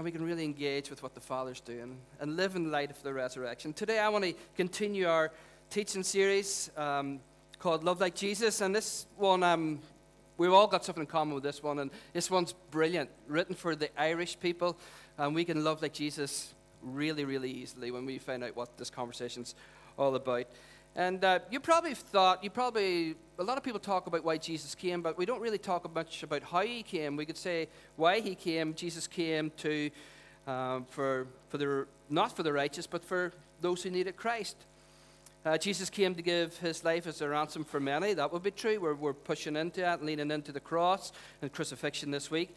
and we can really engage with what the Father's doing and live in light of the resurrection. Today, I want to continue our teaching series um, called Love Like Jesus, and this one, um, we've all got something in common with this one, and this one's brilliant, written for the Irish people, and we can love like Jesus really, really easily when we find out what this conversation's all about. And uh, you probably thought, you probably, a lot of people talk about why Jesus came, but we don't really talk much about how he came. We could say why he came. Jesus came to, um, for, for the, not for the righteous, but for those who needed Christ. Uh, Jesus came to give his life as a ransom for many. That would be true. We're, we're pushing into that, leaning into the cross and crucifixion this week.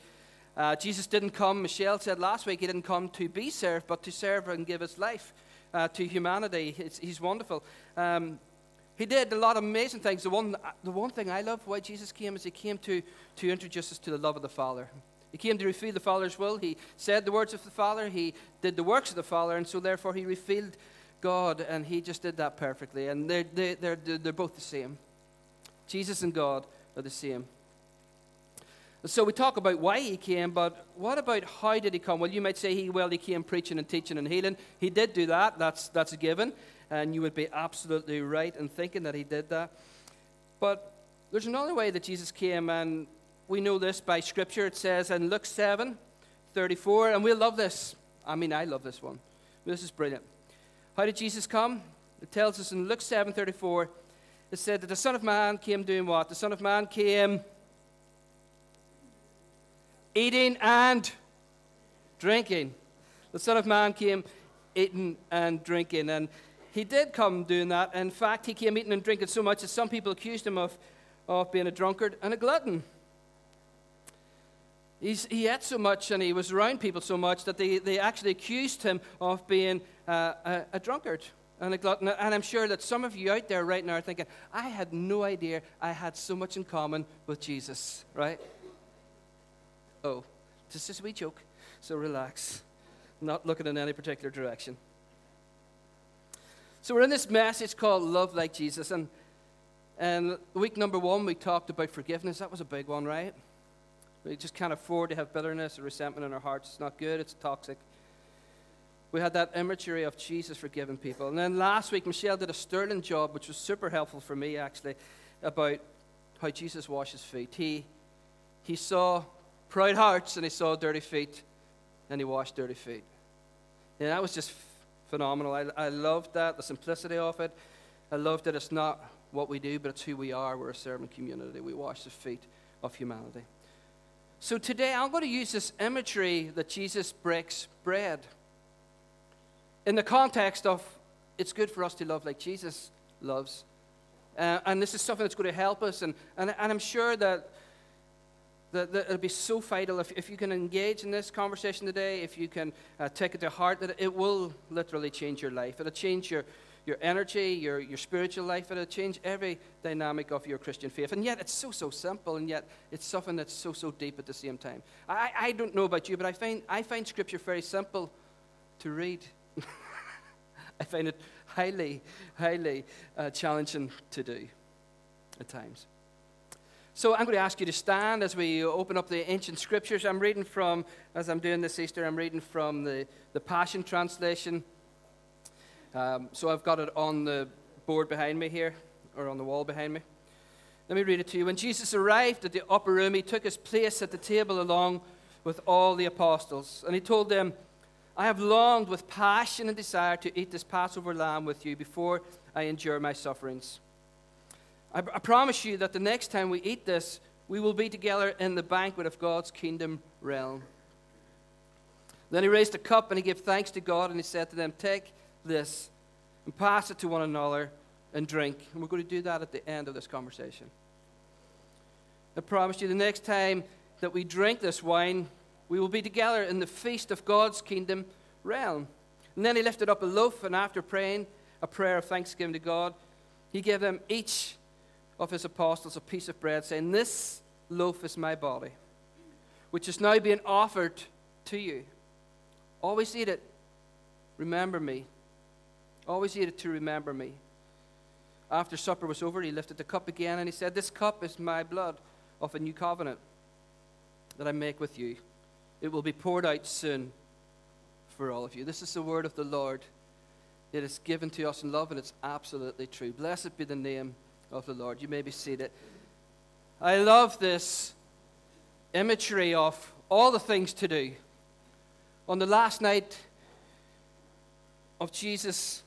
Uh, Jesus didn't come, Michelle said last week, he didn't come to be served, but to serve and give his life uh, to humanity. He's wonderful. Um, he did a lot of amazing things. The one, the one thing I love why Jesus came is he came to, to introduce us to the love of the Father. He came to reveal the Father's will. He said the words of the Father. He did the works of the Father, and so therefore he revealed God, and he just did that perfectly. And they're, they're, they're, they're both the same. Jesus and God are the same. So we talk about why he came, but what about how did he come? Well, you might say he well he came preaching and teaching and healing. He did do that. That's that's a given, and you would be absolutely right in thinking that he did that. But there's another way that Jesus came, and we know this by Scripture. It says in Luke 7, 34, and we love this. I mean, I love this one. This is brilliant. How did Jesus come? It tells us in Luke 7, 34. It said that the Son of Man came doing what? The Son of Man came eating and drinking. The Son of Man came eating and drinking. And he did come doing that. In fact, he came eating and drinking so much that some people accused him of, of being a drunkard and a glutton. He's, he ate so much and he was around people so much that they, they actually accused him of being uh, a, a drunkard and a glutton. And I'm sure that some of you out there right now are thinking, I had no idea I had so much in common with Jesus, right? Oh, just a wee joke, so relax. Not looking in any particular direction. So we're in this message called Love Like Jesus. And, and week number one, we talked about forgiveness. That was a big one, right? We just can't afford to have bitterness or resentment in our hearts. It's not good, it's toxic. We had that imagery of Jesus forgiving people. And then last week, Michelle did a sterling job, which was super helpful for me, actually, about how Jesus washes feet. He, he saw proud hearts and he saw dirty feet and he washed dirty feet. And that was just phenomenal. I, I loved that, the simplicity of it. I loved that it's not what we do, but it's who we are. We're a servant community. We wash the feet of humanity. So today I'm going to use this imagery that Jesus breaks bread in the context of it's good for us to love like Jesus loves. Uh, and this is something that's going to help us. And, and, and I'm sure that that, that it'll be so vital if, if you can engage in this conversation today, if you can uh, take it to heart, that it will literally change your life. It'll change your, your energy, your, your spiritual life. It'll change every dynamic of your Christian faith. And yet, it's so, so simple, and yet it's something that's so, so deep at the same time. I, I don't know about you, but I find, I find Scripture very simple to read. I find it highly, highly uh, challenging to do at times. So I'm going to ask you to stand as we open up the ancient scriptures. I'm reading from, as I'm doing this Easter, I'm reading from the, the Passion Translation. Um, so I've got it on the board behind me here, or on the wall behind me. Let me read it to you. When Jesus arrived at the upper room, he took his place at the table along with all the apostles. And he told them, I have longed with passion and desire to eat this Passover lamb with you before I endure my sufferings. I, I promise you that the next time we eat this, we will be together in the banquet of God's kingdom realm. Then he raised a cup and he gave thanks to God and he said to them, Take this and pass it to one another and drink. And we're going to do that at the end of this conversation. I promise you, the next time that we drink this wine, we will be together in the feast of God's kingdom realm. And then he lifted up a loaf, and after praying a prayer of thanksgiving to God, he gave them each of his apostles a piece of bread, saying, This loaf is my body, which is now being offered to you. Always eat it. Remember me. Always eat it to remember me. After supper was over, he lifted the cup again and he said, This cup is my blood of a new covenant that I make with you. It will be poured out soon for all of you. This is the word of the Lord. It is given to us in love, and it's absolutely true. Blessed be the name of the Lord. You may be seated. I love this imagery of all the things to do. On the last night of Jesus'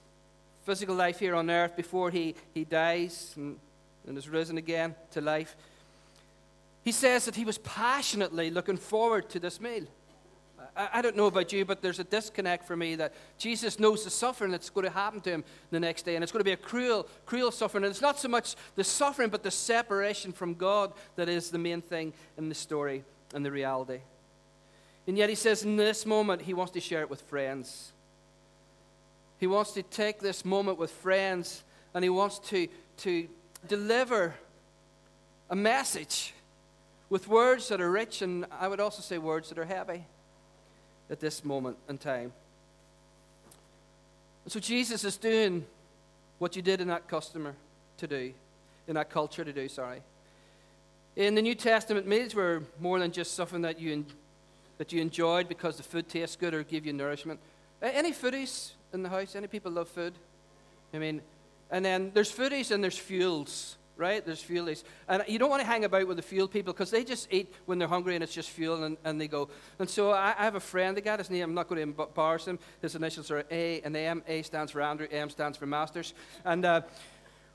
physical life here on earth, before he, he dies and, and is risen again to life, he says that he was passionately looking forward to this meal. I, don't know about you, but there's a disconnect for me that Jesus knows the suffering that's going to happen to him the next day, and it's going to be a cruel, cruel suffering. And it's not so much the suffering, but the separation from God that is the main thing in the story and the reality. And yet he says in this moment, he wants to share it with friends. He wants to take this moment with friends and he wants to, to deliver a message with words that are rich and I would also say words that are heavy at this moment in time. And so Jesus is doing what you did in that customer to do, in that culture to do, sorry. In the New Testament, meals were more than just something that you, that you enjoyed because the food tastes good or give you nourishment. Any foodies in the house? Any people love food? I mean, and then there's foodies and there's fuels right? There's fuelies. And you don't want to hang about with the fuel people because they just eat when they're hungry and it's just fuel and, and they go. And so I, I have a friend, the guy, his name, I'm not going to embarrass him. His initials are A and M. A stands for Andrew, M stands for Masters. And uh,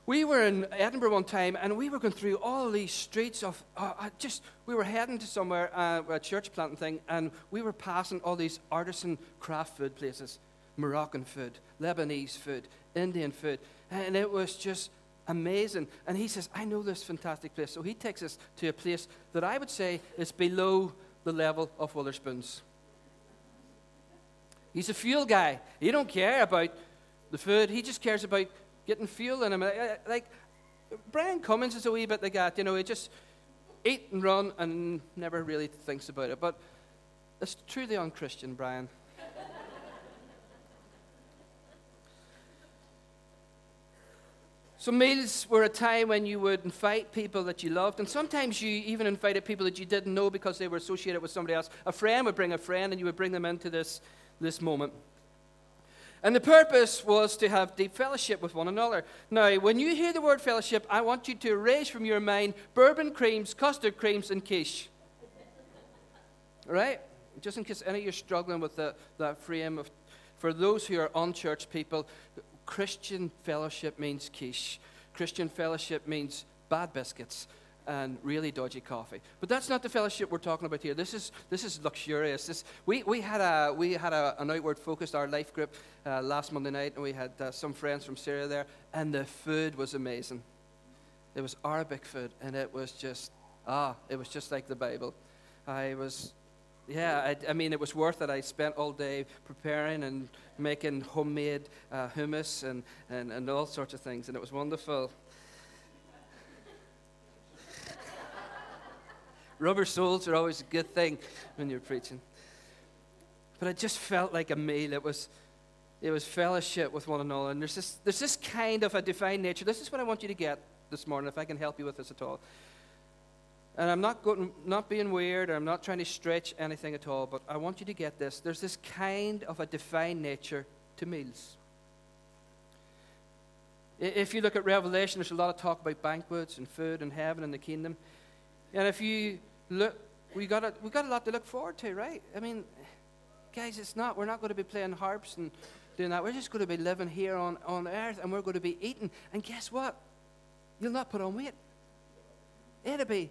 we were in Edinburgh one time and we were going through all these streets of uh, just, we were heading to somewhere, uh, a church planting thing, and we were passing all these artisan craft food places Moroccan food, Lebanese food, Indian food. And it was just amazing. And he says, I know this fantastic place. So he takes us to a place that I would say is below the level of Wetherspoons. He's a fuel guy. He don't care about the food. He just cares about getting fuel in him. Uh, uh, like Brian Cummins is a wee bit like that. You know, he just eat and run and never really thinks about it. But it's truly unchristian, Brian. So, meals were a time when you would invite people that you loved, and sometimes you even invited people that you didn't know because they were associated with somebody else. A friend would bring a friend, and you would bring them into this, this moment. And the purpose was to have deep fellowship with one another. Now, when you hear the word fellowship, I want you to erase from your mind bourbon creams, custard creams, and quiche. right? Just in case any of you are struggling with the, that frame of, for those who are unchurched people, Christian fellowship means quiche. Christian fellowship means bad biscuits and really dodgy coffee. But that's not the fellowship we're talking about here. This is, this is luxurious. This, we, we had, a, we had a, an outward focused, our life group, uh, last Monday night, and we had uh, some friends from Syria there, and the food was amazing. It was Arabic food, and it was just, ah, it was just like the Bible. I was yeah, I, I, mean, it was worth it. I spent all day preparing and making homemade uh, hummus and, and, and all sorts of things, and it was wonderful. Rubber soles are always a good thing when you're preaching. But it just felt like a meal. It was, it was fellowship with one another. And there's this, there's this kind of a divine nature. This is what I want you to get this morning, if I can help you with this at all. And I'm not, going, not being weird, or I'm not trying to stretch anything at all, but I want you to get this. There's this kind of a divine nature to meals. If you look at Revelation, there's a lot of talk about banquets and food and heaven and the kingdom. And if you look, we got a, we got a lot to look forward to, right? I mean, guys, it's not, we're not going to be playing harps and doing that. We're just going to be living here on, on earth and we're going to be eating. And guess what? You'll not put on weight. It'll be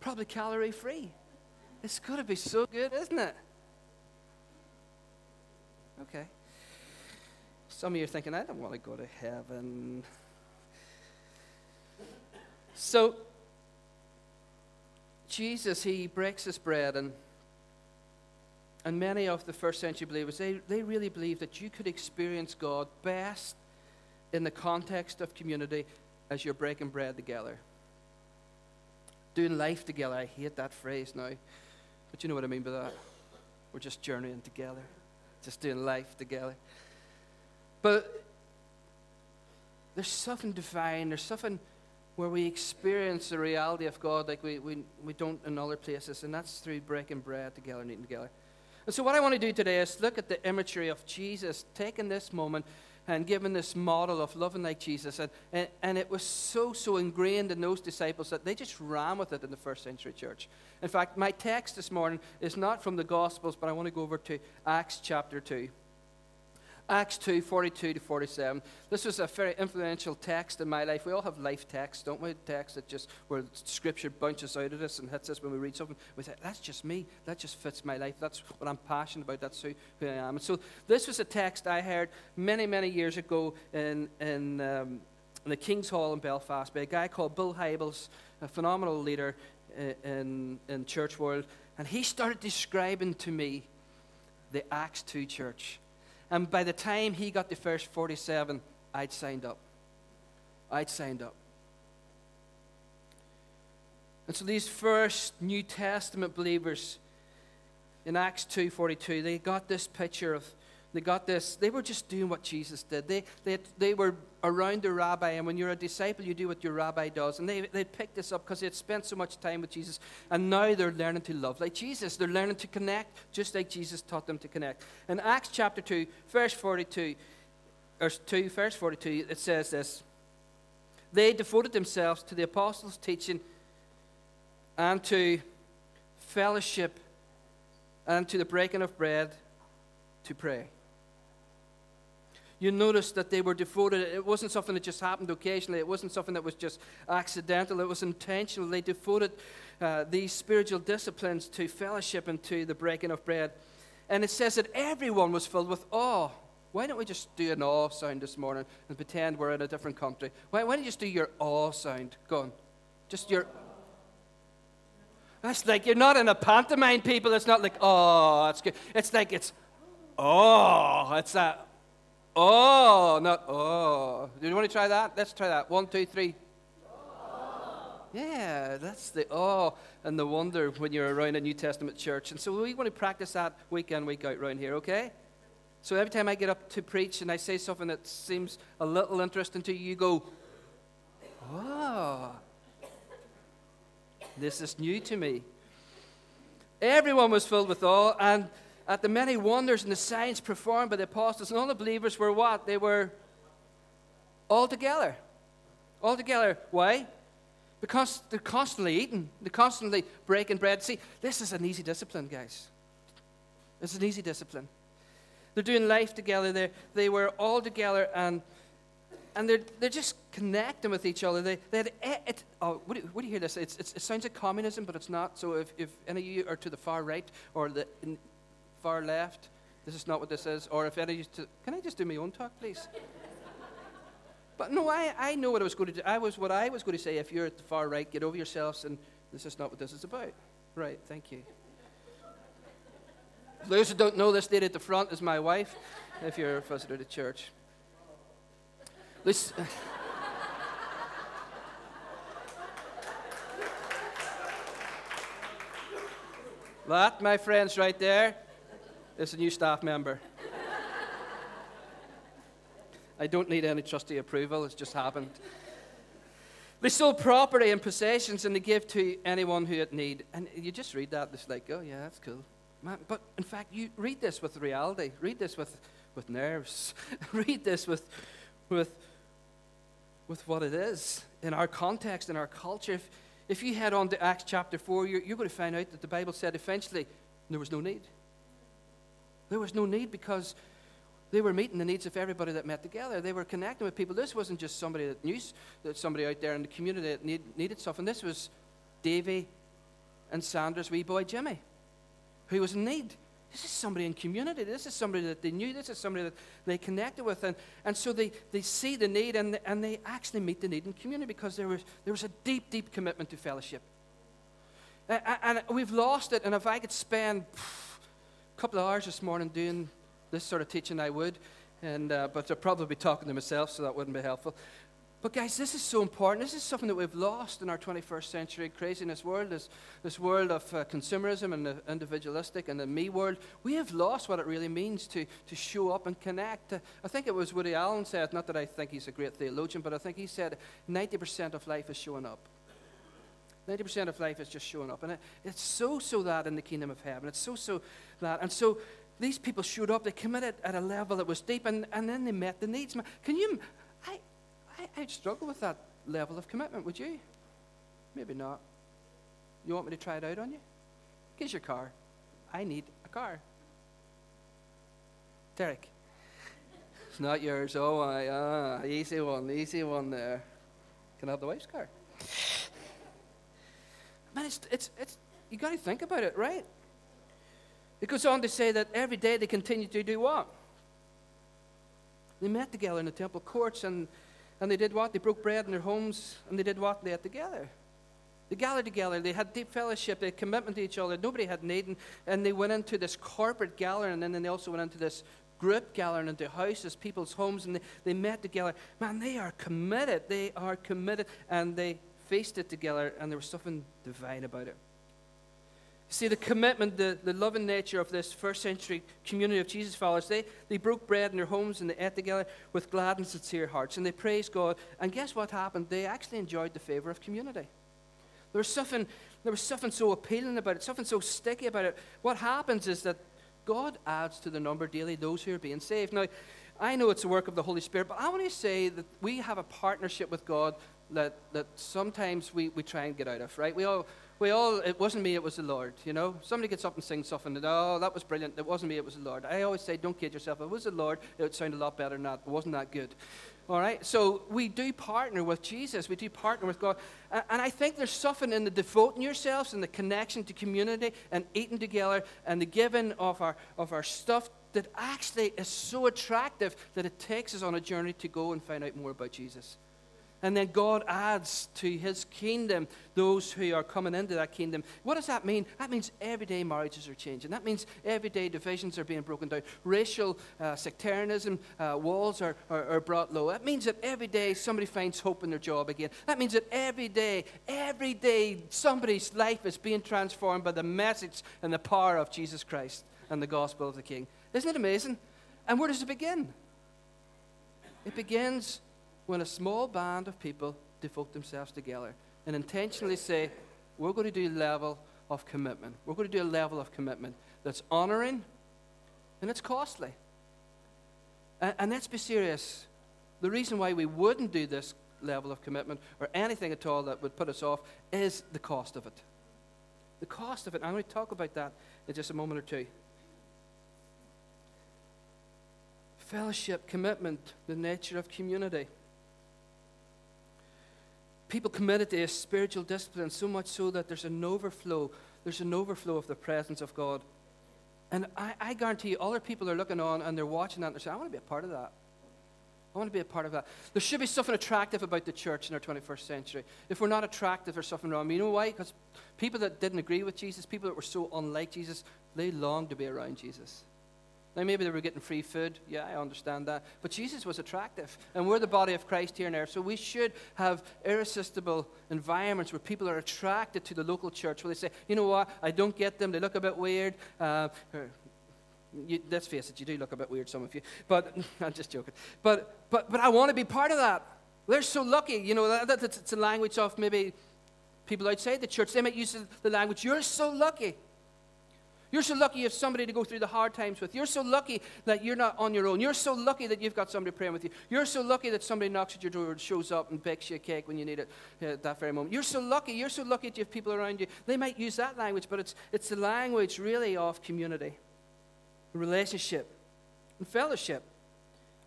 probably calorie free. It's going to be so good, isn't it? Okay. Some of you are thinking, I don't want to go to heaven. So, Jesus, he breaks his bread, and, and many of the first century believers, they, they really believed that you could experience God best in the context of community as you're breaking bread together doing life together. I hate that phrase now, but you know what I mean by that. We're just journeying together, just doing life together. But there's something divine, there's something where we experience the reality of God like we, we, we don't in other places, and that's through breaking bread together and eating together. And so, what I want to do today is look at the imagery of Jesus taking this moment and given this model of loving like Jesus. And, and, and, it was so, so ingrained in those disciples that they just ran with it in the first century church. In fact, my text this morning is not from the Gospels, but I want to go over to Acts chapter 2. Acts 2 42 to 47. This was a very influential text in my life. We all have life texts, don't we? Texts that just where scripture bunches out of us and hits us when we read something. We say, that's just me. That just fits my life. That's what I'm passionate about. That's who, who I am. And so this was a text I heard many, many years ago in, in, um, in the King's Hall in Belfast by a guy called Bill Hybels, a phenomenal leader in, in church world. And he started describing to me the Acts 2 church and by the time he got the first 47, I'd signed up. I'd signed up. And so these first New Testament believers in Acts 2:42, they got this picture of they got this, they were just doing what Jesus did. They, they, they were around the rabbi, and when you're a disciple, you do what your rabbi does. And they, they picked this up because they had spent so much time with Jesus, and now they're learning to love like Jesus. They're learning to connect just like Jesus taught them to connect. In Acts chapter 2, verse 42, or 2, verse 42, it says this They devoted themselves to the apostles' teaching and to fellowship and to the breaking of bread to pray you notice that they were devoted. It wasn't something that just happened occasionally, it wasn't something that was just accidental, it was intentional. They devoted uh, these spiritual disciplines to fellowship and to the breaking of bread. And it says that everyone was filled with awe. Why don't we just do an awe sound this morning and pretend we're in a different country? Why, why don't you just do your awe sound? Go on. Just your. That's like you're not in a pantomime, people. It's not like, oh, that's good. It's like it's, oh, it's that Oh, not oh. Do you want to try that? Let's try that. One, two, three. Yeah, that's the oh and the wonder when you're around a New Testament church. And so we want to practice that week in, week out around here, okay? So every time I get up to preach and I say something that seems a little interesting to you, you go, oh, this is new to me. Everyone was filled with awe, and at the many wonders and the signs performed by the apostles, and all the believers were what? They were all together. All together. Why? Because they're constantly eating, they're constantly breaking bread. See, this is an easy discipline, guys. It's an easy discipline. They're doing life together. They they were all together and and they're, they're just connecting with each other. They, they had, eh, it, oh, what, do you, what do you hear this? It's, it's, it sounds like communism, but it's not. So if, if any of you are to the far right or the far left. This is not what this is. Or if any to, can I just do my own talk, please? but no, I, I know what I was going to do. I was what I was going to say. If you're at the far right, get over yourselves, and this is not what this is about. Right? Thank you. Those who don't know, this lady at the front is my wife. If you're a visitor to church, this. that, my friends, right there, it's a new staff member. I don't need any trustee approval, it's just happened. They sold property and possessions and they give to anyone who had need. And you just read that, it's like, oh, yeah, that's cool. Man, but in fact, you read this with reality. Read this with, with nerves. read this with, with, with what it is in our context, in our culture. If, if you head on to Acts chapter 4, you're, you're going to find out that the Bible said eventually there was no need. There was no need because they were meeting the needs of everybody that met together. They were connecting with people. This wasn't just somebody that knew that somebody out there in the community that need, needed something. This was Davy and Sanders' wee boy Jimmy, who was in need. This is somebody in community. This is somebody that they knew. This is somebody that they connected with. And, and so they, they see the need and, and they actually meet the need in community because there was, there was a deep, deep commitment to fellowship. And, and we've lost it. And if I could spend couple of hours this morning doing this sort of teaching, I would. And, uh, but I'd probably be talking to myself, so that wouldn't be helpful. But guys, this is so important. This is something that we've lost in our 21st century craziness world, this, this world of uh, consumerism and the individualistic and the me world. We have lost what it really means to, to show up and connect. Uh, I think it was Woody Allen said, not that I think he's a great theologian, but I think he said 90% of life is showing up. 90% of life is just showing up. And it, it's so, so that in the kingdom of heaven. It's so, so that. And so these people showed up. They committed at a level that was deep, and, and then they met the needs. Can you? I, I, I'd struggle with that level of commitment, would you? Maybe not. You want me to try it out on you? Here's your car. I need a car. Derek. It's not yours. Oh, I, ah, easy one, easy one there. Can I have the wife's car? Man, it's, it's, it's, you got to think about it, right? It goes on to say that every day they continued to do what? They met together in the temple courts and, and they did what? They broke bread in their homes and they did what? They ate together. They gathered together. They had deep fellowship. They had commitment to each other. Nobody had need. And, and they went into this corporate gathering and then they also went into this group gathering into houses, people's homes, and they, they met together. Man, they are committed. They are committed. And they feasted together, and there was something divine about it. See, the commitment, the, the loving nature of this first century community of Jesus followers, they, they broke bread in their homes and they ate together with glad and sincere hearts, and they praised God. And guess what happened? They actually enjoyed the favor of community. There was something, there was something so appealing about it, something so sticky about it. What happens is that God adds to the number daily those who are being saved. Now, I know it's a work of the Holy Spirit, but I want to say that we have a partnership with God that, that sometimes we, we try and get out of, right? We all, we all, it wasn't me, it was the Lord, you know? Somebody gets up and sings something, and, oh, that was brilliant. It wasn't me, it was the Lord. I always say, don't kid yourself. If it was the Lord, it would sound a lot better than that. It wasn't that good. All right? So we do partner with Jesus. We do partner with God. And I think there's something in the devoting yourselves and the connection to community and eating together and the giving of our, of our stuff that actually is so attractive that it takes us on a journey to go and find out more about Jesus. And then God adds to his kingdom those who are coming into that kingdom. What does that mean? That means everyday marriages are changing. That means everyday divisions are being broken down. Racial uh, sectarianism uh, walls are, are, are, brought low. That means that every day somebody finds hope in their job again. That means that every day, every day, somebody's life is being transformed by the message and the power of Jesus Christ and the gospel of the King. Isn't it amazing? And where does it begin? It begins when a small band of people devote themselves together and intentionally say, we're going to do a level of commitment. We're going to do a level of commitment that's honoring and it's costly. And, and let's be serious. The reason why we wouldn't do this level of commitment or anything at all that would put us off is the cost of it. The cost of it. I'm going to talk about that in just a moment or two. Fellowship, commitment, the nature of community people committed to a spiritual discipline so much so that there's an overflow. There's an overflow of the presence of God. And I, I guarantee you, other people are looking on and they're watching that and they're saying, I want to be a part of that. I want to be a part of that. There should be something attractive about the church in our 21st century. If we're not attractive, there's something wrong. You know why? Because people that didn't agree with Jesus, people that were so unlike Jesus, they longed to be around Jesus. Now, maybe they were getting free food. Yeah, I understand that. But Jesus was attractive. And we're the body of Christ here and there. So we should have irresistible environments where people are attracted to the local church, where they say, you know what, I don't get them. They look a bit weird. Uh, you, let's face it, you do look a bit weird, some of you. But I'm just joking. But, but, but I want to be part of that. They're so lucky. You know, that, that, it's a language of maybe people outside the church. They might use the language, you're so lucky. You're so lucky you have somebody to go through the hard times with. You're so lucky that you're not on your own. You're so lucky that you've got somebody praying with you. You're so lucky that somebody knocks at your door and shows up and bakes you a cake when you need it at uh, that very moment. You're so lucky. You're so lucky that you have people around you. They might use that language, but it's, it's the language really of community, relationship, and fellowship.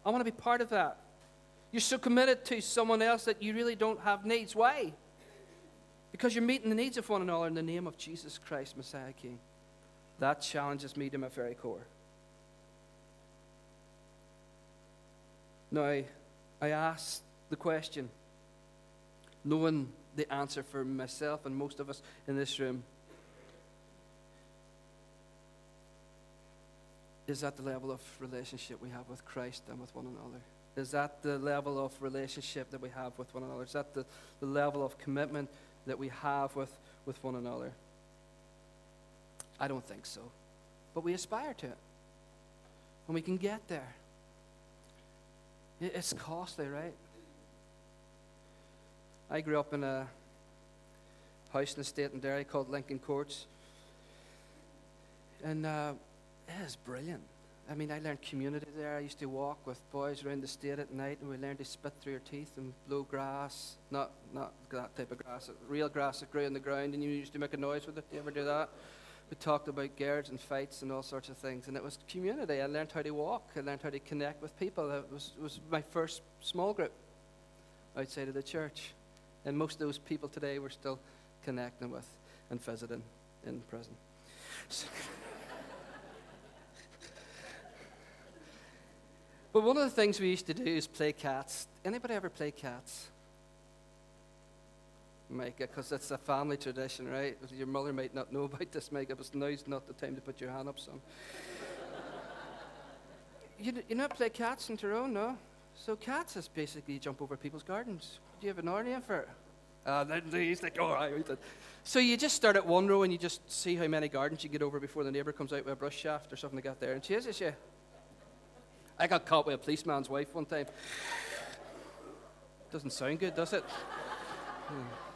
I want to be part of that. You're so committed to someone else that you really don't have needs. Why? Because you're meeting the needs of one another in the name of Jesus Christ, Messiah King. That challenges me to my very core. Now, I ask the question, knowing the answer for myself and most of us in this room. Is that the level of relationship we have with Christ and with one another? Is that the level of relationship that we have with one another? Is that the, the level of commitment that we have with, with one another? I don't think so. But we aspire to it. And we can get there. It's costly, right? I grew up in a, house and estate in Derry called Lincoln Courts. And uh, it is brilliant. I mean, I learned community there. I used to walk with boys around the state at night, and we learned to spit through your teeth and blow grass. Not, not that type of grass, real grass that grew in the ground, and you used to make a noise with it. Do you ever do that? We talked about guards and fights and all sorts of things, and it was community. I learned how to walk. I learned how to connect with people. It was, it was my first small group outside of the church, and most of those people today we're still connecting with and visiting in prison. So But one of the things we used to do is play cats. Anybody ever play cats? Micah, because it's a family tradition, right? Your mother might not know about this, Micah, but now's not the time to put your hand up, son. you, you not play cats in Tyrone, no? So cats is basically jump over people's gardens. Do you have an order for it? Uh, he's like, all right. So you just start at one row and you just see how many gardens you get over before the neighbour comes out with a brush shaft or something like that there and chases you. I got caught with a policeman's wife one time. Doesn't sound good, does it? Hmm.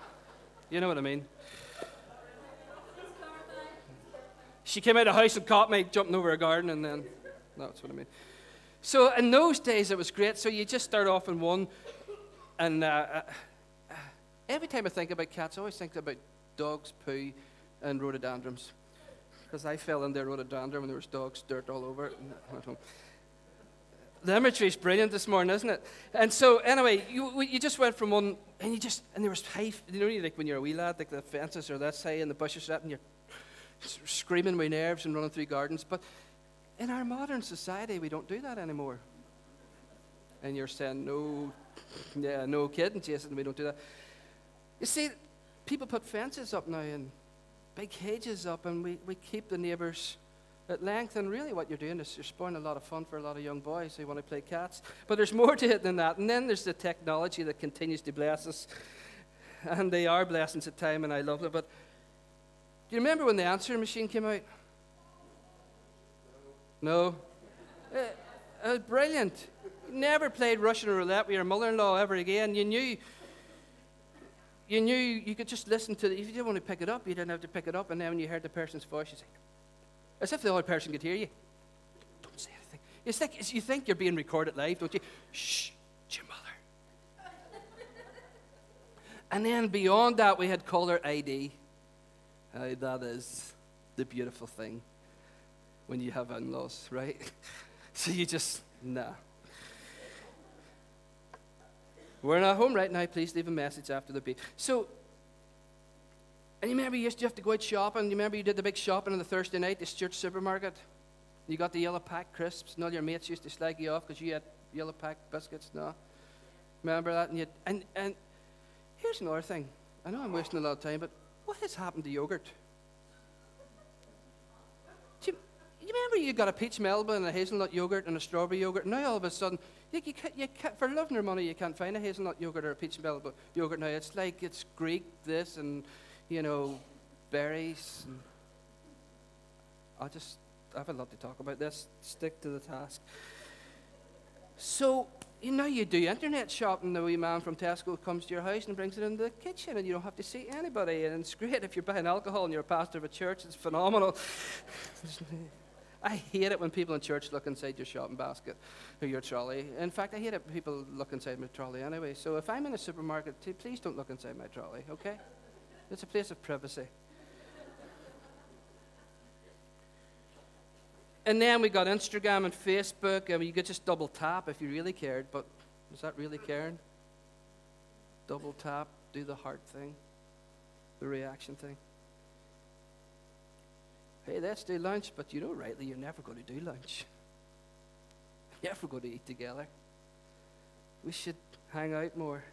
You know what I mean? She came out of the house and caught me jumping over a garden, and then that's what I mean. So in those days, it was great. So you just start off in one, and uh, uh, every time I think about cats, I always think about dogs, poo, and rhododendrons. Because I fell in their rhododendron when there was dogs, dirt all over it. The imagery is brilliant this morning, isn't it? And so, anyway, you, you just went from one, and you just, and there was high, you know, like when you're a wee lad, like the fences are that high and the bushes are and you're screaming my nerves and running through gardens. But in our modern society, we don't do that anymore. And you're saying, no, yeah, no kidding, Jason, we don't do that. You see, people put fences up now and big cages up, and we, we keep the neighbours at length. And really, what you're doing is you're spoiling a lot of fun for a lot of young boys who want to play cats. But there's more to it than that. And then there's the technology that continues to bless us. And they are blessings at time, and I love it. But do you remember when the answering machine came out? No. Uh, it was brilliant. Never played Russian roulette with your mother-in-law ever again. You knew you knew you could just listen to it. If you didn't want to pick it up, you didn't have to pick it up. And then when you heard the person's voice, you say, as if the other person could hear you. Don't say anything. You think, you think you're being recorded live, don't you? Shh, it's your mother. and then beyond that, we had caller ID. Uh, that is the beautiful thing when you have in laws, right? so you just, nah. We're not home right now. Please leave a message after the beep. So and you remember you used to have to go out shopping. You remember you did the big shopping on the Thursday night, the Stewart supermarket. You got the yellow pack crisps, and all your mates used to slag you off because you had yellow pack biscuits. No, remember that? And, you and and here's another thing. I know I'm wasting a lot of time, but what has happened to yogurt? Do you, you remember you got a peach melba and a hazelnut yogurt and a strawberry yogurt? Now all of a sudden, you, you, can't, you can't, for love nor money, you can't find a hazelnut yogurt or a peach melba yogurt now. It's like it's Greek this and you know, berries. And I just, I have a lot to talk about this. Stick to the task. So, you know, you do internet shopping. The wee man from Tesco comes to your house and brings it into the kitchen, and you don't have to see anybody. And it's great if you're buying alcohol and you're a pastor of a church. It's phenomenal. I hate it when people in church look inside your shopping basket or your trolley. In fact, I hate it when people look inside my trolley anyway. So if I'm in a supermarket, please don't look inside my trolley, okay? It's a place of privacy. and then we got Instagram and Facebook, and you could just double tap if you really cared, but is that really caring? Double tap, do the heart thing, the reaction thing. Hey, let's do lunch, but you know rightly you're never going to do lunch. You're never going to eat together. We should hang out more.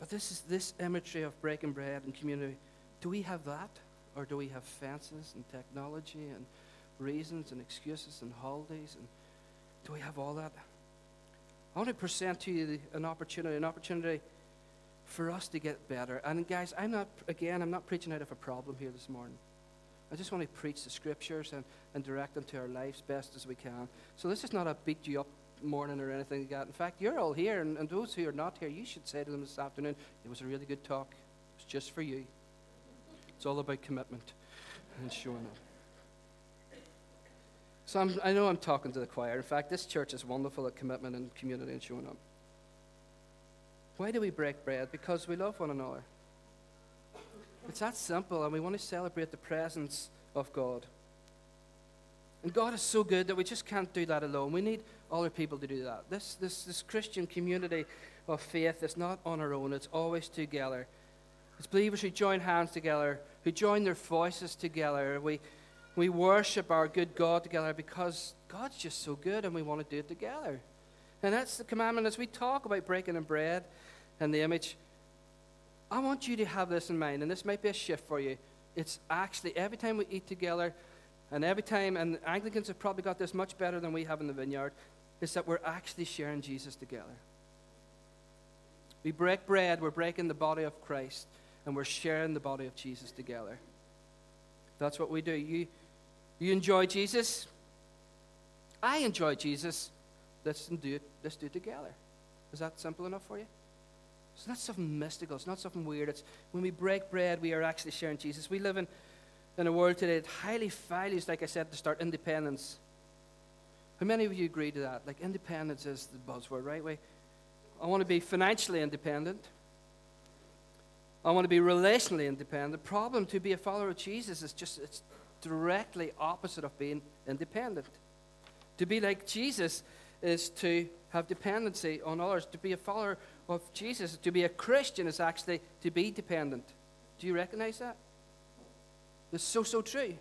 But this is this imagery of breaking bread and community. Do we have that? Or do we have fences and technology and reasons and excuses and holidays? And do we have all that? I want to present to you an opportunity, an opportunity for us to get better. And guys, I'm not, again, I'm not preaching out of a problem here this morning. I just want to preach the scriptures and, and direct them to our lives best as we can. So this is not a beat you up morning or anything like that. In fact, you're all here, and, and those who are not here, you should say to them this afternoon, it was a really good talk. It's just for you. It's all about commitment and showing up. So I'm, i know I'm talking to the choir. In fact, this church is wonderful at commitment and community and showing up. Why do we break bread? Because we love one another. It's that simple, and we want to celebrate the presence of God. And God is so good that we just can't do that alone. We need other people to do that. This, this, this Christian community of faith is not on our own, it's always together. It's believers who join hands together, who join their voices together. We, we worship our good God together because God's just so good and we want to do it together. And that's the commandment as we talk about breaking and bread and the image. I want you to have this in mind, and this might be a shift for you. It's actually every time we eat together, and every time, and Anglicans have probably got this much better than we have in the vineyard, is that we're actually sharing Jesus together. We break bread, we're breaking the body of Christ, and we're sharing the body of Jesus together. That's what we do. You, you enjoy Jesus? I enjoy Jesus. Let's do it. Let's do it together. Is that simple enough for you? It's not something mystical. It's not something weird. It's when we break bread, we are actually sharing Jesus. We live in in a world today that highly values, like I said, to start independence. How many of you agree to that? Like independence is the buzzword, right? We, I want to be financially independent. I want to be relationally independent. The problem to be a follower of Jesus is just it's directly opposite of being independent. To be like Jesus is to have dependency on others. To be a follower of Jesus, to be a Christian is actually to be dependent. Do you recognize that? It's so, so true.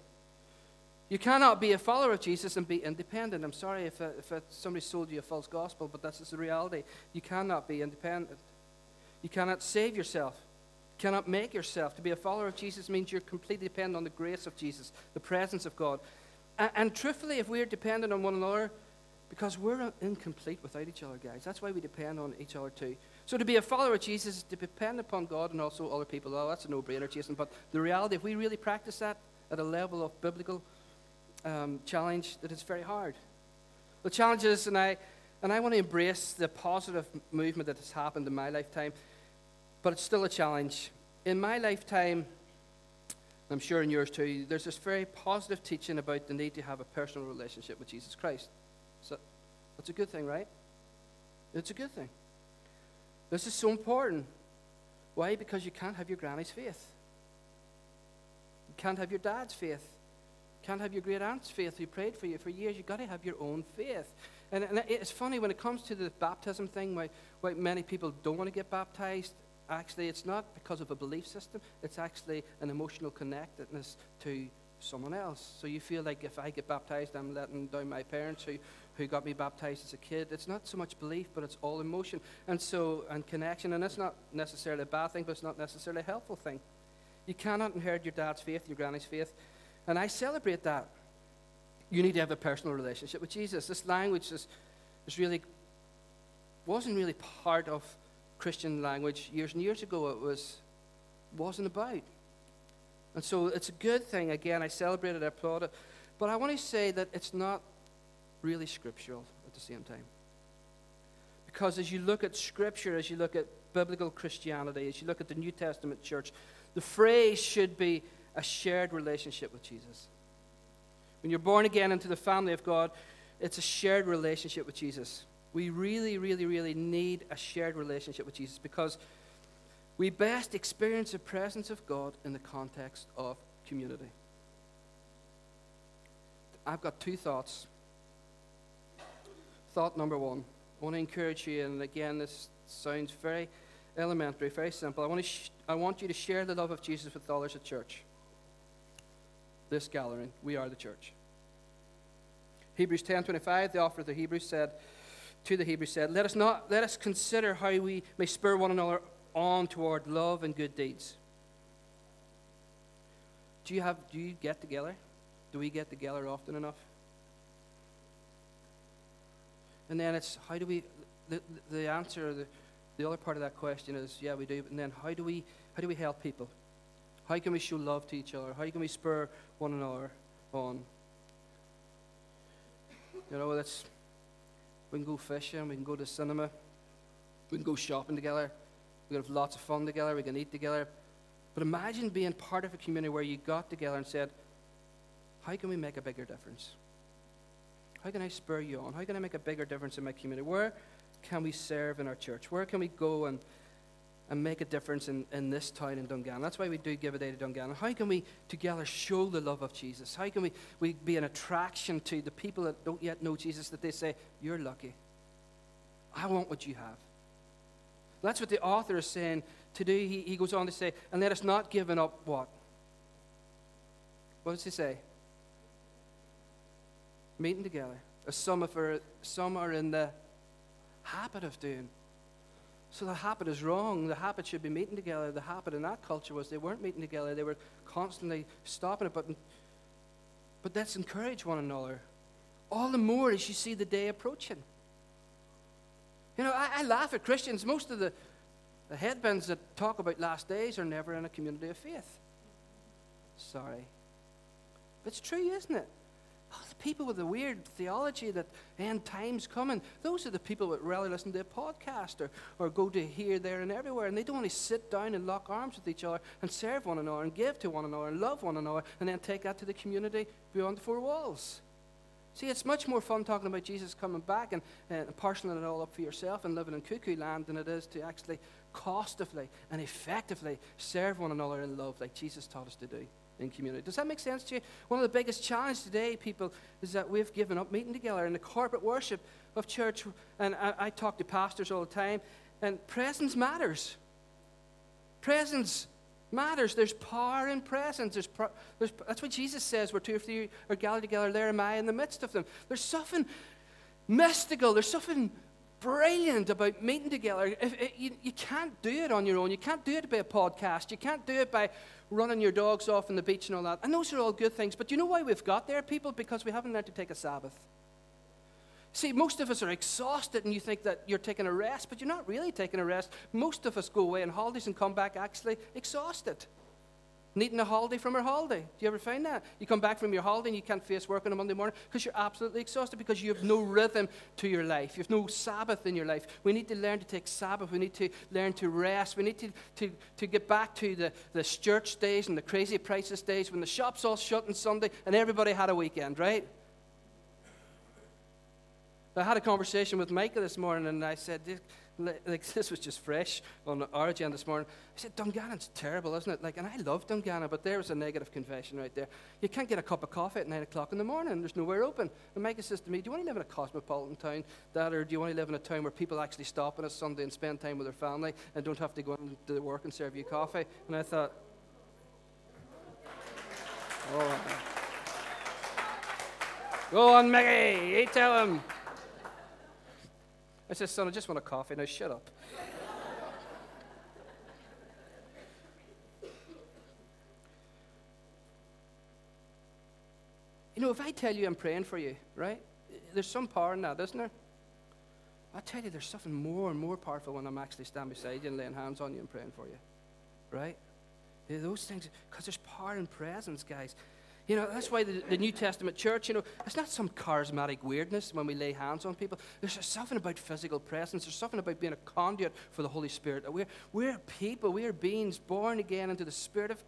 You cannot be a follower of Jesus and be independent. I'm sorry if, uh, if uh, somebody sold you a false gospel, but that's the reality. You cannot be independent. You cannot save yourself. You cannot make yourself. To be a follower of Jesus means you're completely dependent on the grace of Jesus, the presence of God. And, and truthfully, if we're dependent on one another, because we're incomplete without each other, guys. That's why we depend on each other too. So to be a follower of Jesus is to depend upon God and also other people. Oh, that's a no-brainer, Jason. But the reality, if we really practice that at a level of biblical um, challenge, that it's very hard. The challenge is, and I, and I want to embrace the positive movement that has happened in my lifetime, but it's still a challenge. In my lifetime, I'm sure in yours too, there's this very positive teaching about the need to have a personal relationship with Jesus Christ. So that's a good thing, right? It's a good thing. This is so important. Why? Because you can't have your granny's faith. You can't have your dad's faith. Can't have your great aunt's faith who prayed for you for years. You've got to have your own faith. And, and it's funny when it comes to the baptism thing, why, why many people don't want to get baptized. Actually, it's not because of a belief system, it's actually an emotional connectedness to someone else. So you feel like if I get baptized, I'm letting down my parents who, who got me baptized as a kid. It's not so much belief, but it's all emotion. And so, and connection. And it's not necessarily a bad thing, but it's not necessarily a helpful thing. You cannot inherit your dad's faith, your granny's faith. And I celebrate that. You need to have a personal relationship with Jesus. This language is, is really, wasn't really part of Christian language years and years ago. It was, wasn't about. And so it's a good thing. Again, I celebrate it, I applaud it. But I want to say that it's not really scriptural at the same time. Because as you look at Scripture, as you look at biblical Christianity, as you look at the New Testament church, the phrase should be a shared relationship with Jesus. When you're born again into the family of God, it's a shared relationship with Jesus. We really, really, really need a shared relationship with Jesus because we best experience the presence of God in the context of community. I've got two thoughts Thought number one I want to encourage you, and again, this sounds very elementary, very simple. I want, to sh- I want you to share the love of Jesus with others at church. This gathering, we are the church. Hebrews 10:25, the author of the Hebrews said, to the Hebrews said, "Let us not let us consider how we may spur one another on toward love and good deeds." Do you have do you get together? Do we get together often enough? And then it's how do we, the, the answer, the, the other part of that question is, yeah, we do. And then how do we, how do we help people? How can we show love to each other? How can we spur one another on? You know, let's, we can go fishing, we can go to the cinema, we can go shopping together, we can have lots of fun together, we can eat together. But imagine being part of a community where you got together and said, How can we make a bigger difference? How can I spur you on? How can I make a bigger difference in my community? Where can we serve in our church? Where can we go and, and make a difference in, in this town in Dungannon? That's why we do Give a Day to Dungannon. How can we together show the love of Jesus? How can we, we be an attraction to the people that don't yet know Jesus that they say, You're lucky. I want what you have. That's what the author is saying today. He, he goes on to say, And let us not give up what? What does he say? Meeting together. As some, of are, some are in the habit of doing. So the habit is wrong. The habit should be meeting together. The habit in that culture was they weren't meeting together, they were constantly stopping it. But, but let's encourage one another. All the more as you see the day approaching. You know, I, I laugh at Christians. Most of the, the headbands that talk about last days are never in a community of faith. Sorry. But it's true, isn't it? People with the weird theology that end time's coming, those are the people that rarely listen to a podcast or, or go to here, there, and everywhere. And they don't only sit down and lock arms with each other and serve one another and give to one another and love one another and then take that to the community beyond the four walls. See, it's much more fun talking about Jesus coming back and, and parceling it all up for yourself and living in cuckoo land than it is to actually costively and effectively serve one another in love like Jesus taught us to do in community. Does that make sense to you? One of the biggest challenges today, people, is that we've given up meeting together in the corporate worship of church. And I, I talk to pastors all the time, and presence matters. Presence matters. There's power in presence. There's, there's, that's what Jesus says. Where two or three are gathered together, there am I in the midst of them. There's something mystical. There's something brilliant about meeting together. If, if, you, you can't do it on your own. You can't do it by a podcast. You can't do it by running your dogs off on the beach and all that. And those are all good things. But you know why we've got there, people? Because we haven't learned to take a Sabbath. See, most of us are exhausted and you think that you're taking a rest, but you're not really taking a rest. Most of us go away on holidays and come back actually exhausted needing a holiday from your holiday. Do you ever find that? You come back from your holiday and you can't face work on a Monday morning because you're absolutely exhausted because you have no rhythm to your life. You have no Sabbath in your life. We need to learn to take Sabbath. We need to learn to rest. We need to, to, to get back to the, the church days and the crazy prices days when the shops all shut on Sunday and everybody had a weekend, right? I had a conversation with Micah this morning and I said, like this was just fresh on our agenda this morning. I said, Dungannon's terrible, isn't it? Like, and I love Dungannon, but there was a negative confession right there. You can't get a cup of coffee at nine o'clock in the morning. There's nowhere open. And Micah says to me, Do you want to live in a cosmopolitan town, Dad, or do you want to live in a town where people actually stop on a Sunday and spend time with their family and don't have to go into work and serve you coffee? And I thought, Oh. Go on, Maggie, you tell him. I said, Son, I just want a coffee. Now shut up. you know, if I tell you I'm praying for you, right? There's some power in that, isn't there? I tell you, there's something more and more powerful when I'm actually standing beside you and laying hands on you and praying for you, right? Those things, because there's power in presence, guys. You know, that's why the, the, New Testament church, you know, it's not some charismatic weirdness when we lay hands on people. There's something about physical presence. There's something about being a conduit for the Holy Spirit. We're, we're people, we are beings born again into the Spirit of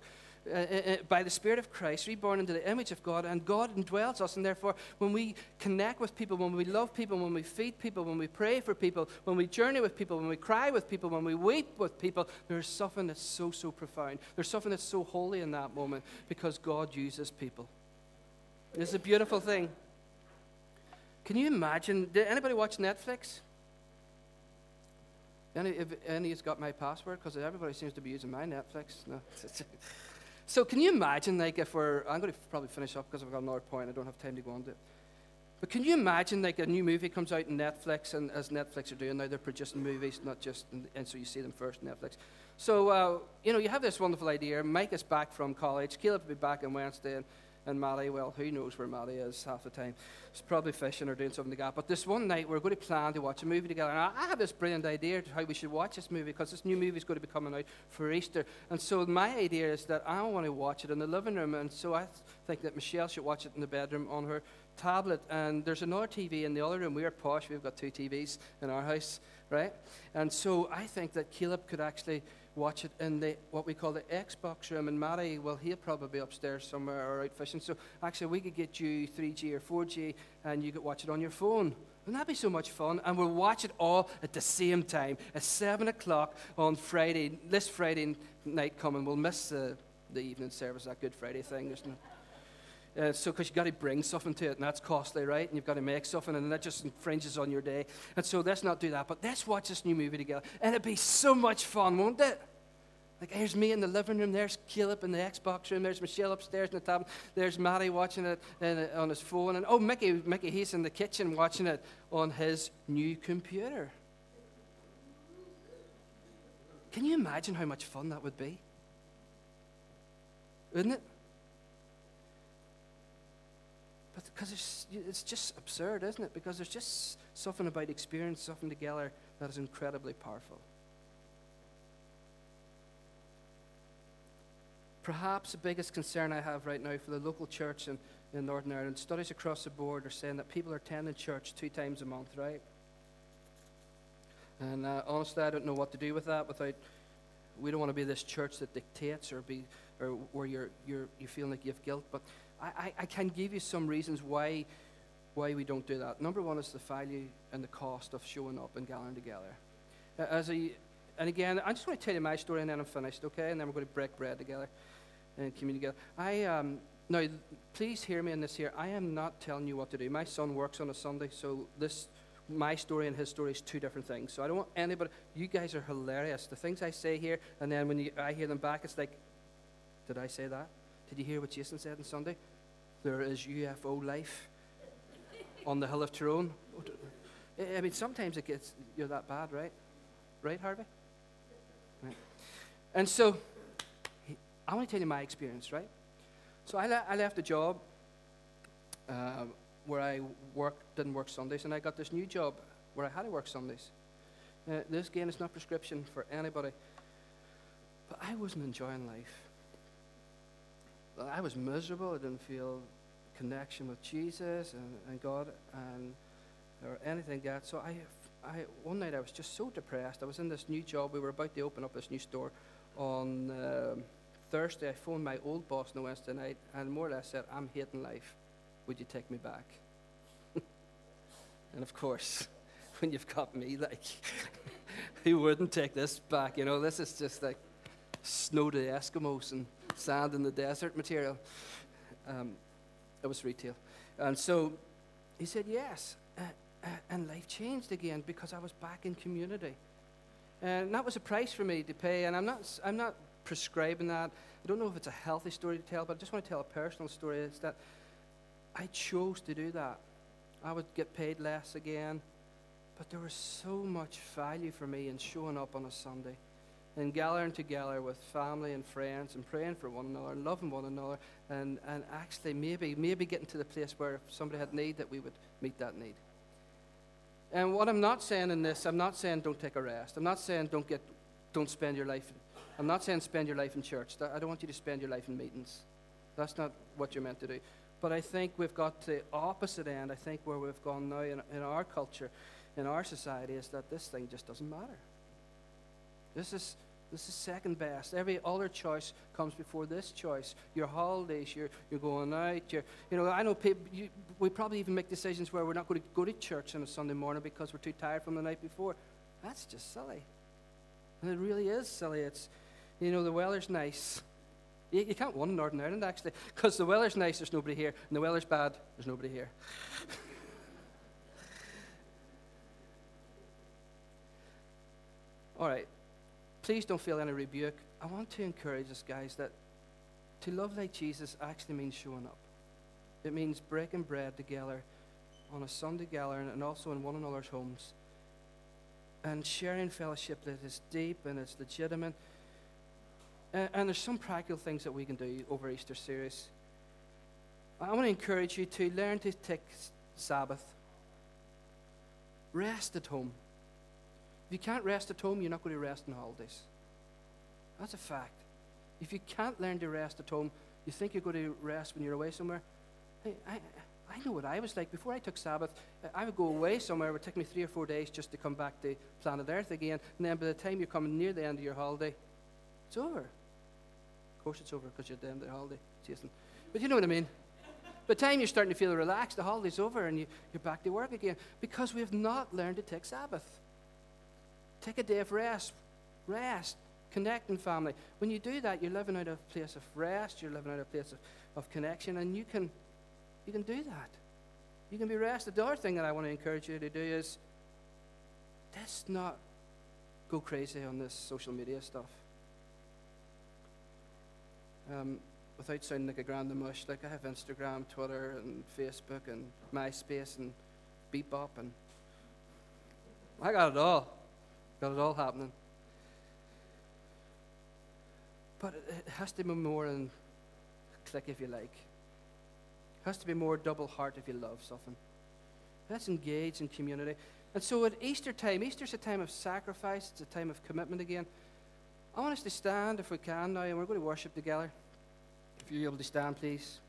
uh, uh, uh, by the Spirit of Christ, reborn into the image of God, and God indwells us. And therefore, when we connect with people, when we love people, when we feed people, when we pray for people, when we journey with people, when we cry with people, when we weep with people, there's something that's so, so profound. There's something that's so holy in that moment because God uses people. It's a beautiful thing. Can you imagine? Did anybody watch Netflix? Any, if any has got my password? Because everybody seems to be using my Netflix. No. So can you imagine, like, if we're, I'm going to probably finish up because I've got another point. I don't have time to go on to it. But can you imagine, like, a new movie comes out on Netflix, and as Netflix are doing now, they're producing movies, not just, and so you see them first Netflix. So, uh, you know, you have this wonderful idea. Mike is back from college. Caleb will be back on Wednesday. And, and Maddie, well, who knows where Maddie is half the time. She's probably fishing or doing something like that. But this one night, we're going to plan to watch a movie together. And I have this brilliant idea how we should watch this movie because this new movie is going to be coming out for Easter. And so my idea is that I want to watch it in the living room. And so I think that Michelle should watch it in the bedroom on her tablet. And there's another TV in the other room. We're posh. We've got two TVs in our house, right? And so I think that Caleb could actually watch it in the what we call the Xbox room. And Matty, well, he'll probably be upstairs somewhere or out fishing. So actually, we could get you 3G or 4G, and you could watch it on your phone. Wouldn't that be so much fun? And we'll watch it all at the same time at 7 o'clock on Friday, this Friday night coming. We'll miss the, the evening service, that Good Friday thing, isn't it? Uh, so, because you've got to bring something to it, and that's costly, right? And you've got to make something, and that just infringes on your day. And so, let's not do that. But let's watch this new movie together. And it'd be so much fun, won't it? Like, here's me in the living room, there's Caleb in the Xbox room, there's Michelle upstairs in the tablet, there's Matty watching it in, on his phone, and oh, Mickey, Mickey, he's in the kitchen watching it on his new computer. Can you imagine how much fun that would be? Wouldn't it? But because it's, it's just absurd, isn't it? Because there's just something about experience, something together that is incredibly powerful. Perhaps the biggest concern I have right now for the local church in, in Northern Ireland, studies across the board are saying that people are attending church two times a month, right? And uh, honestly, I don't know what to do with that without. We don't want to be this church that dictates or be or where you're you're you feel like you have guilt. But I, I, can give you some reasons why why we don't do that. Number one is the value and the cost of showing up and gathering together. As a and again, I just want to tell you my story and then I'm finished, okay? And then we're going to break bread together and communicate together. I um, now, please hear me in this here. I am not telling you what to do. My son works on a Sunday, so this my story and his story is two different things. So I don't want anybody. You guys are hilarious. The things I say here, and then when you, I hear them back, it's like, did I say that? Did you hear what Jason said on Sunday? There is UFO life on the hill of Tyrone. I mean, sometimes it gets you're that bad, right? Right, Harvey? Right. And so I want to tell you my experience, right? So I, le- I left a job uh, where I worked, didn't work Sundays, and I got this new job where I had to work Sundays. Uh, this again is not prescription for anybody, but I wasn't enjoying life. I was miserable. I didn't feel connection with Jesus and, and God and or anything like that. So I, I, one night I was just so depressed. I was in this new job. We were about to open up this new store on. Um, Thursday, I phoned my old boss on Wednesday night and more or less said, I'm hating life. Would you take me back? and of course, when you've got me, like, who wouldn't take this back? You know, this is just like snow to the Eskimos and sand in the desert material. Um, it was retail. And so he said, yes. Uh, uh, and life changed again because I was back in community. And that was a price for me to pay. And I'm not, I'm not prescribing that. I don't know if it's a healthy story to tell, but I just want to tell a personal story. It's that I chose to do that. I would get paid less again, but there was so much value for me in showing up on a Sunday and gathering together with family and friends and praying for one another and loving one another and, and actually maybe maybe getting to the place where if somebody had need that we would meet that need. And what I'm not saying in this, I'm not saying don't take a rest. I'm not saying don't get don't spend your life I'm not saying spend your life in church. I don't want you to spend your life in meetings. That's not what you're meant to do. But I think we've got the opposite end. I think where we've gone now in, in our culture, in our society, is that this thing just doesn't matter. This is this is second best. Every other choice comes before this choice. Your holidays, you're, you're going out. You're, you know, I know people, you, we probably even make decisions where we're not going to go to church on a Sunday morning because we're too tired from the night before. That's just silly. And it really is silly. It's, you know, the weather's nice. You, you can't win in Northern Ireland, actually, because the weather's nice, there's nobody here, and the weather's bad, there's nobody here. All right. Please don't feel any rebuke. I want to encourage us, guys, that to love like Jesus actually means showing up. It means breaking bread together on a Sunday gathering and also in one another's homes and sharing fellowship that is deep and it's legitimate. And, and there's some practical things that we can do over Easter series. I want to encourage you to learn to take Sabbath. Rest at home. If you can't rest at home, you're not going to rest on holidays. That's a fact. If you can't learn to rest at home, you think you're going to rest when you're away somewhere. Hey, I, I know what I was like. Before I took Sabbath, I would go away somewhere. It would take me three or four days just to come back to planet Earth again. And then by the time you're coming near the end of your holiday, It's over. Of course, it's over because you're at the end of the holiday season. But you know what I mean. By the time you're starting to feel relaxed, the holiday's over and you, you're back to work again because we have not learned to take Sabbath. Take a day of rest. Rest. Connect in family. When you do that, you're living out of a place of rest, you're living out of a place of, of connection, and you can, you can do that. You can be rested. The other thing that I want to encourage you to do is let's not go crazy on this social media stuff. Um, without sounding like a grand mush, like I have Instagram, Twitter, and Facebook, and MySpace, and Bebo, and I got it all. Got it all happening. But it has to be more than click if you like. It has to be more double heart if you love something. Let's engage in community. And so at Easter time, Easter's a time of sacrifice, it's a time of commitment again. I want us to stand if we can now, and we're going to worship together. If you're able to stand, please.